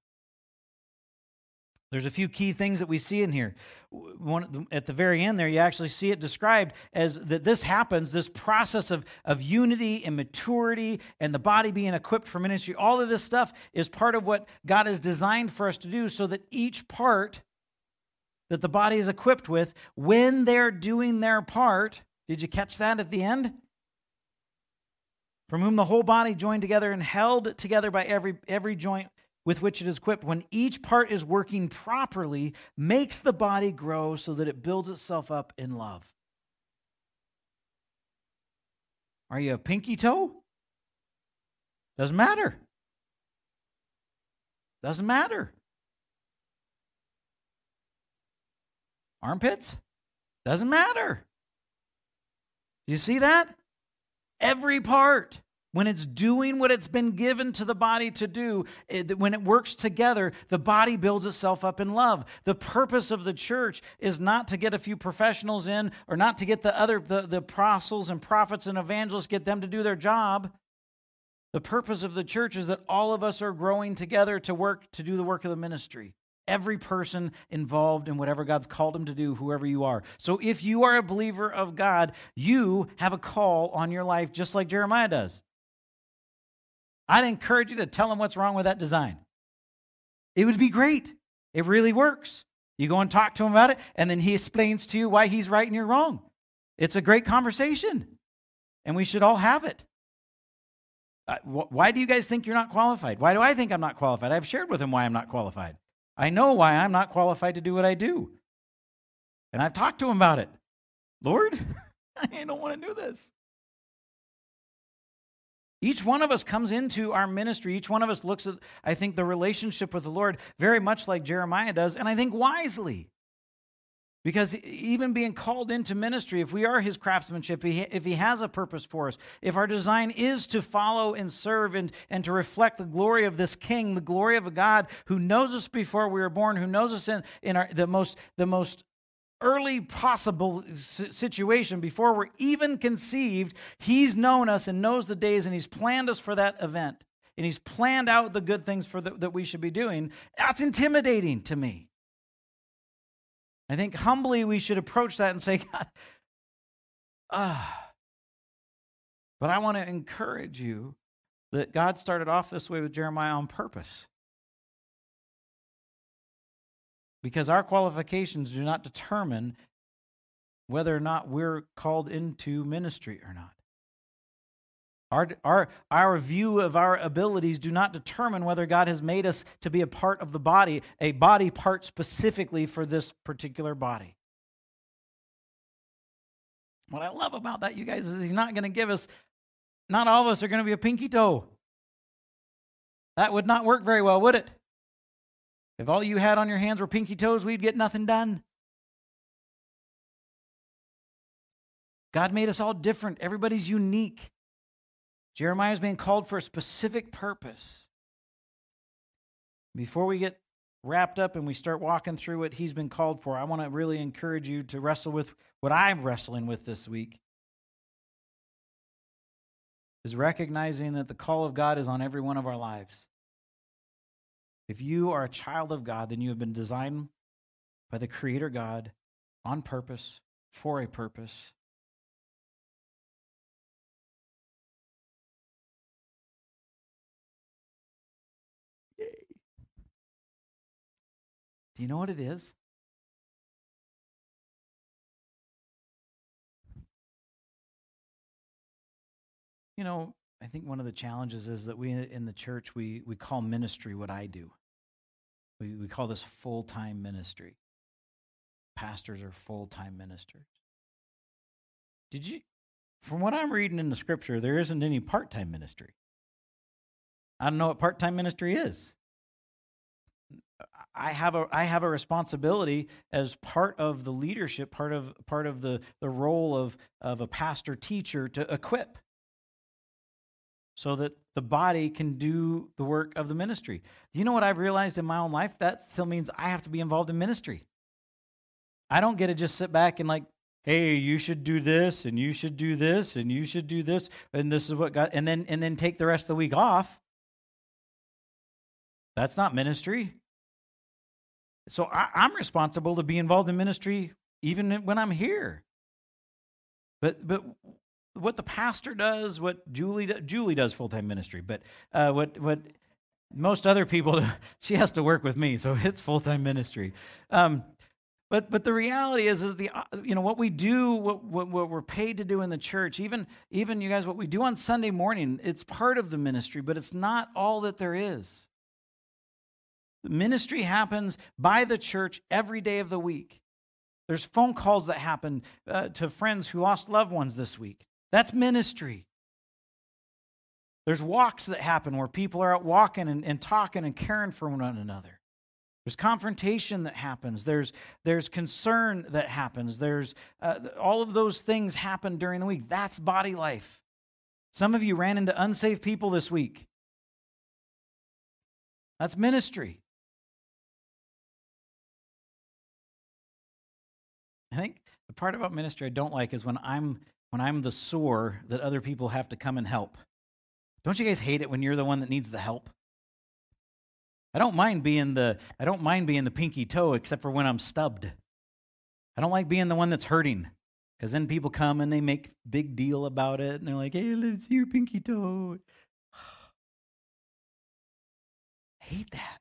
B: There's a few key things that we see in here. One, at the very end there, you actually see it described as that this happens, this process of, of unity and maturity and the body being equipped for ministry. All of this stuff is part of what God has designed for us to do so that each part that the body is equipped with, when they're doing their part, did you catch that at the end? From whom the whole body joined together and held together by every, every joint with which it is equipped, when each part is working properly, makes the body grow so that it builds itself up in love. Are you a pinky toe? Doesn't matter. Doesn't matter. Armpits? Doesn't matter. Do you see that? Every part when it's doing what it's been given to the body to do, eh, it, when it works together, the body builds itself up in love. The purpose of the church is not to get a few professionals in or not to get the other the, the apostles and prophets and evangelists get them to do their job. The purpose of the church is that all of us are growing together to work to do the work of the ministry. Every person involved in whatever God's called him to do, whoever you are. So if you are a believer of God, you have a call on your life just like Jeremiah does. I'd encourage you to tell him what's wrong with that design. It would be great. It really works. You go and talk to him about it, and then he explains to you why he's right and you're wrong. It's a great conversation, and we should all have it. Wh- why do you guys think you're not qualified? Why do I think I'm not qualified? I've shared with him why I'm not qualified. I know why I'm not qualified to do what I do. And I've talked to him about it. Lord, I don't want to do this. Each one of us comes into our ministry. Each one of us looks at, I think, the relationship with the Lord very much like Jeremiah does, and I think wisely. Because even being called into ministry, if we are his craftsmanship, if he has a purpose for us, if our design is to follow and serve and, and to reflect the glory of this king, the glory of a God who knows us before we were born, who knows us in, in our, the, most, the most early possible situation, before we're even conceived, he's known us and knows the days and he's planned us for that event. And he's planned out the good things for the, that we should be doing. That's intimidating to me. I think humbly we should approach that and say, God, ah. But I want to encourage you that God started off this way with Jeremiah on purpose. Because our qualifications do not determine whether or not we're called into ministry or not. Our, our, our view of our abilities do not determine whether God has made us to be a part of the body, a body part specifically for this particular body. What I love about that, you guys, is He's not going to give us, not all of us are going to be a pinky toe. That would not work very well, would it? If all you had on your hands were pinky toes, we'd get nothing done. God made us all different. Everybody's unique. Jeremiah is being called for a specific purpose. Before we get wrapped up and we start walking through what he's been called for, I want to really encourage you to wrestle with what I'm wrestling with this week. Is recognizing that the call of God is on every one of our lives. If you are a child of God, then you have been designed by the Creator God on purpose, for a purpose. Do you know what it is? You know, I think one of the challenges is that we in the church we we call ministry what I do. We we call this full-time ministry. Pastors are full-time ministers. Did you from what I'm reading in the scripture, there isn't any part-time ministry. I don't know what part-time ministry is. I have a I have a responsibility as part of the leadership, part of part of the, the role of, of a pastor teacher to equip so that the body can do the work of the ministry. Do you know what I've realized in my own life? That still means I have to be involved in ministry. I don't get to just sit back and like, hey, you should do this and you should do this and you should do this and this is what God and then and then take the rest of the week off. That's not ministry. So I, I'm responsible to be involved in ministry even when I'm here. But but what the pastor does, what Julie Julie does full time ministry, but uh, what what most other people she has to work with me, so it's full time ministry. Um, but but the reality is is the uh, you know what we do, what, what what we're paid to do in the church, even even you guys, what we do on Sunday morning, it's part of the ministry, but it's not all that there is. Ministry happens by the church every day of the week. There's phone calls that happen uh, to friends who lost loved ones this week. That's ministry. There's walks that happen where people are out walking and, and talking and caring for one another. There's confrontation that happens. There's, there's concern that happens. There's uh, all of those things happen during the week. That's body life. Some of you ran into unsafe people this week. That's ministry. I think the part about ministry I don't like is when I'm when I'm the sore that other people have to come and help. Don't you guys hate it when you're the one that needs the help? I don't mind being the I don't mind being the pinky toe except for when I'm stubbed. I don't like being the one that's hurting because then people come and they make big deal about it and they're like, "Hey, let's see your pinky toe." I hate that.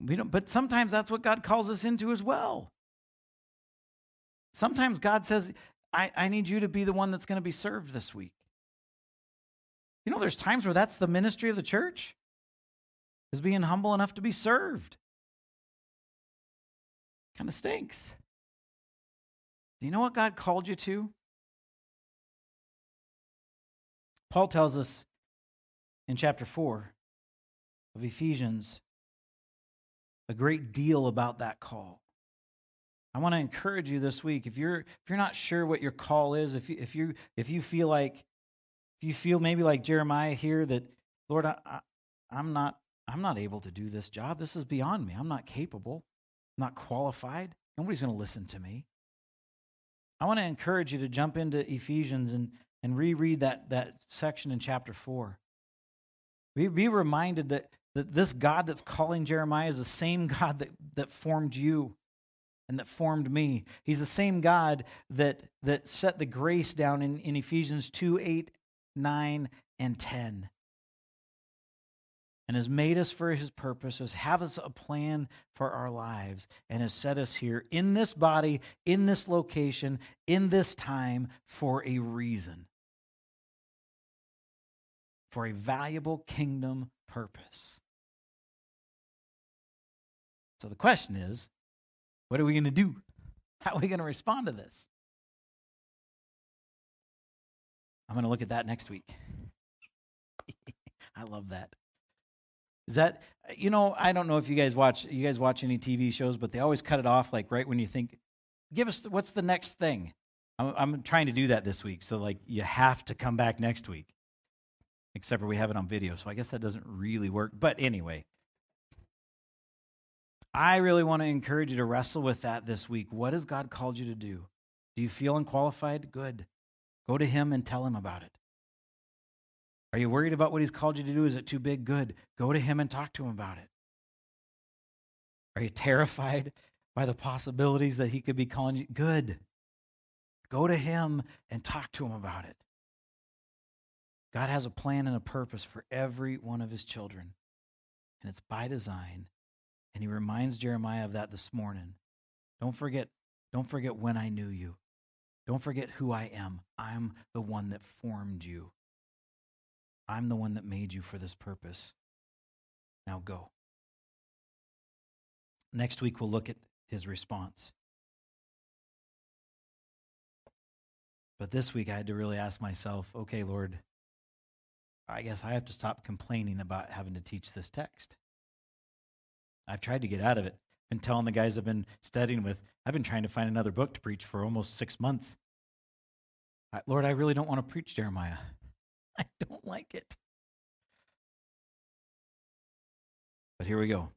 B: We don't, but sometimes that's what God calls us into as well. Sometimes God says, I, I need you to be the one that's going to be served this week. You know, there's times where that's the ministry of the church, is being humble enough to be served. Kind of stinks. Do you know what God called you to? Paul tells us in chapter 4 of Ephesians a great deal about that call. I want to encourage you this week if you're if you're not sure what your call is, if you if you if you feel like if you feel maybe like Jeremiah here that Lord I, I I'm not I'm not able to do this job. This is beyond me. I'm not capable. I'm not qualified. Nobody's going to listen to me. I want to encourage you to jump into Ephesians and, and reread that, that section in chapter 4. Be, be reminded that, that this God that's calling Jeremiah is the same God that, that formed you and that formed me. He's the same God that, that set the grace down in, in Ephesians 2 8, 9, and 10 and has made us for his purposes, have us a plan for our lives, and has set us here in this body, in this location, in this time for a reason. For a valuable kingdom purpose. So the question is what are we going to do? How are we going to respond to this? I'm going to look at that next week. I love that. Is that you know? I don't know if you guys watch you guys watch any TV shows, but they always cut it off like right when you think, "Give us what's the next thing." I'm, I'm trying to do that this week, so like you have to come back next week. Except for we have it on video, so I guess that doesn't really work. But anyway, I really want to encourage you to wrestle with that this week. What has God called you to do? Do you feel unqualified? Good. Go to Him and tell Him about it. Are you worried about what he's called you to do? Is it too big? Good. Go to him and talk to him about it. Are you terrified by the possibilities that he could be calling you? Good. Go to him and talk to him about it. God has a plan and a purpose for every one of his children, and it's by design. And he reminds Jeremiah of that this morning. Don't forget, don't forget when I knew you. Don't forget who I am. I'm the one that formed you. I'm the one that made you for this purpose. Now go. Next week, we'll look at his response. But this week, I had to really ask myself okay, Lord, I guess I have to stop complaining about having to teach this text. I've tried to get out of it. Been telling the guys I've been studying with, I've been trying to find another book to preach for almost six months. I, Lord, I really don't want to preach Jeremiah. I don't like it. But here we go.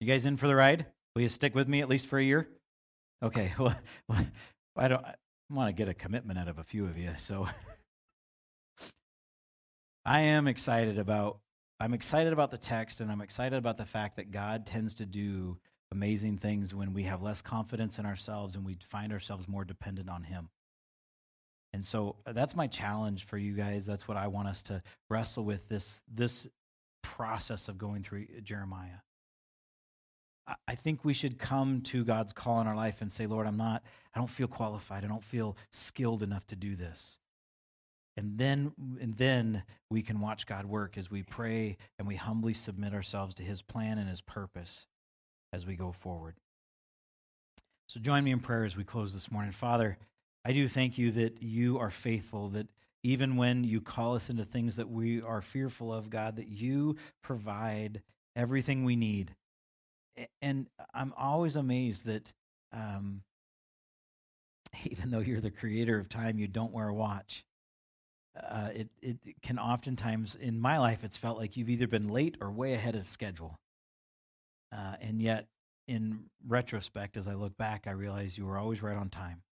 B: You guys in for the ride? Will you stick with me at least for a year? Okay. Well, I don't I want to get a commitment out of a few of you. So I am excited about I'm excited about the text and I'm excited about the fact that God tends to do amazing things when we have less confidence in ourselves and we find ourselves more dependent on him. And so uh, that's my challenge for you guys. That's what I want us to wrestle with this this process of going through uh, Jeremiah. I think we should come to God's call in our life and say, Lord, I'm not, I don't feel qualified. I don't feel skilled enough to do this. And then, and then we can watch God work as we pray and we humbly submit ourselves to his plan and his purpose as we go forward. So join me in prayer as we close this morning. Father, I do thank you that you are faithful, that even when you call us into things that we are fearful of, God, that you provide everything we need. And I'm always amazed that um, even though you're the creator of time, you don't wear a watch. Uh, it, it can oftentimes, in my life, it's felt like you've either been late or way ahead of schedule. Uh, and yet, in retrospect, as I look back, I realize you were always right on time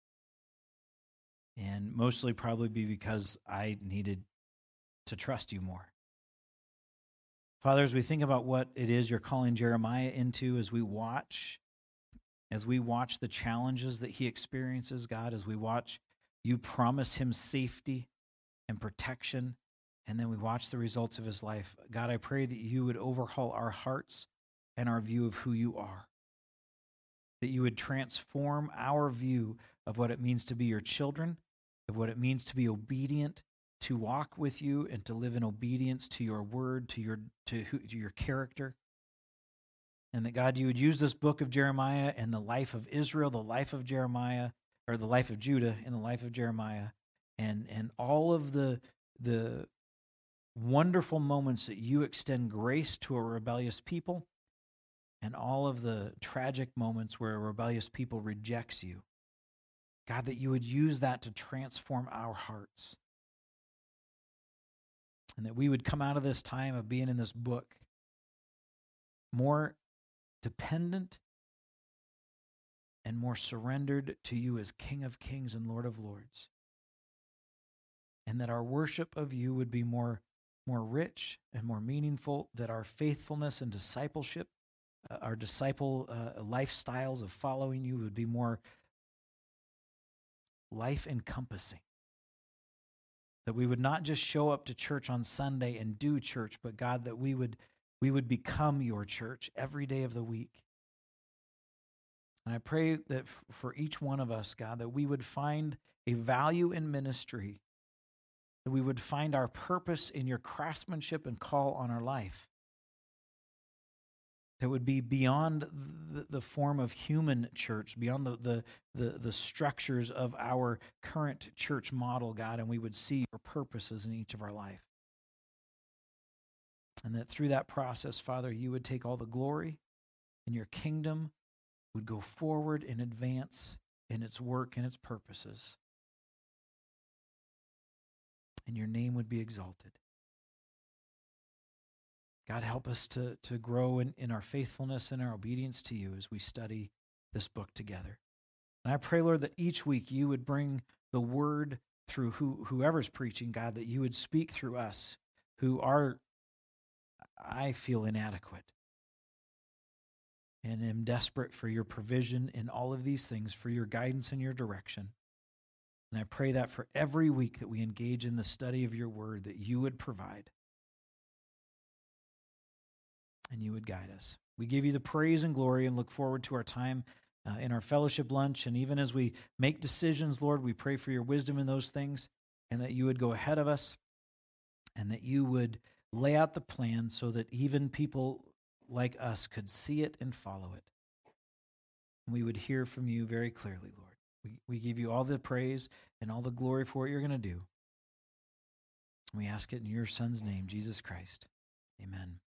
B: and mostly probably be because I needed to trust you more. Father, as we think about what it is you're calling Jeremiah into as we watch, as we watch the challenges that he experiences, God, as we watch you promise him safety and protection, and then we watch the results of his life, God, I pray that you would overhaul our hearts and our view of who you are, that you would transform our view of what it means to be your children, of what it means to be obedient, to walk with you, and to live in obedience to your word, to your to, who, to your character. And that God, you would use this book of Jeremiah and the life of Israel, the life of Jeremiah, or the life of Judah and the life of Jeremiah, and and all of the the wonderful moments that you extend grace to a rebellious people and all of the tragic moments where a rebellious people rejects you. God, that you would use that to transform our hearts. And that we would come out of this time of being in this book more dependent and more surrendered to you as King of Kings and Lord of Lords. And that our worship of you would be more, more rich and more meaningful, that our faithfulness and discipleship uh, our disciple uh, lifestyles of following you would be more life encompassing. That we would not just show up to church on Sunday and do church, but God, that we would, we would become your church every day of the week. And I pray that for each one of us, God, that we would find a value in ministry, that we would find our purpose in your craftsmanship and call on our life that would be beyond the, the form of human church, beyond the, the, the, the, structures of our current church model, God, and we would see your purposes in each of our life. And that through that process, Father, you would take all the glory and your kingdom would go forward and advance in its work and its purposes. And your name would be exalted. God, help us to, to grow in, in our faithfulness and our obedience to you as we study this book together. And I pray, Lord, that each week you would bring the word through who, whoever's preaching, God, that you would speak through us who are, I feel, inadequate and am desperate for your provision in all of these things, for your guidance and your direction. And I pray that for every week that we engage in the study of your word, that you would provide and you would guide us. We give you the praise and glory and look forward to our time uh, in our fellowship lunch. And even as we make decisions, Lord, we pray for your wisdom in those things and that you would go ahead of us and that you would lay out the plan so that even people like us could see it and follow it. And we would hear from you very clearly, Lord. We, we give you all the praise and all the glory for what you're going to do. We ask it in your Son's name, Jesus Christ. Amen.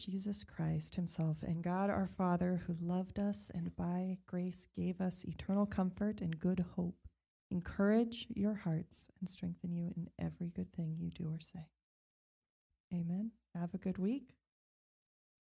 A: Jesus Christ Himself and God our Father, who loved us and by grace gave us eternal comfort and good hope, encourage your hearts and strengthen you in every good thing you do or say. Amen. Have a good week.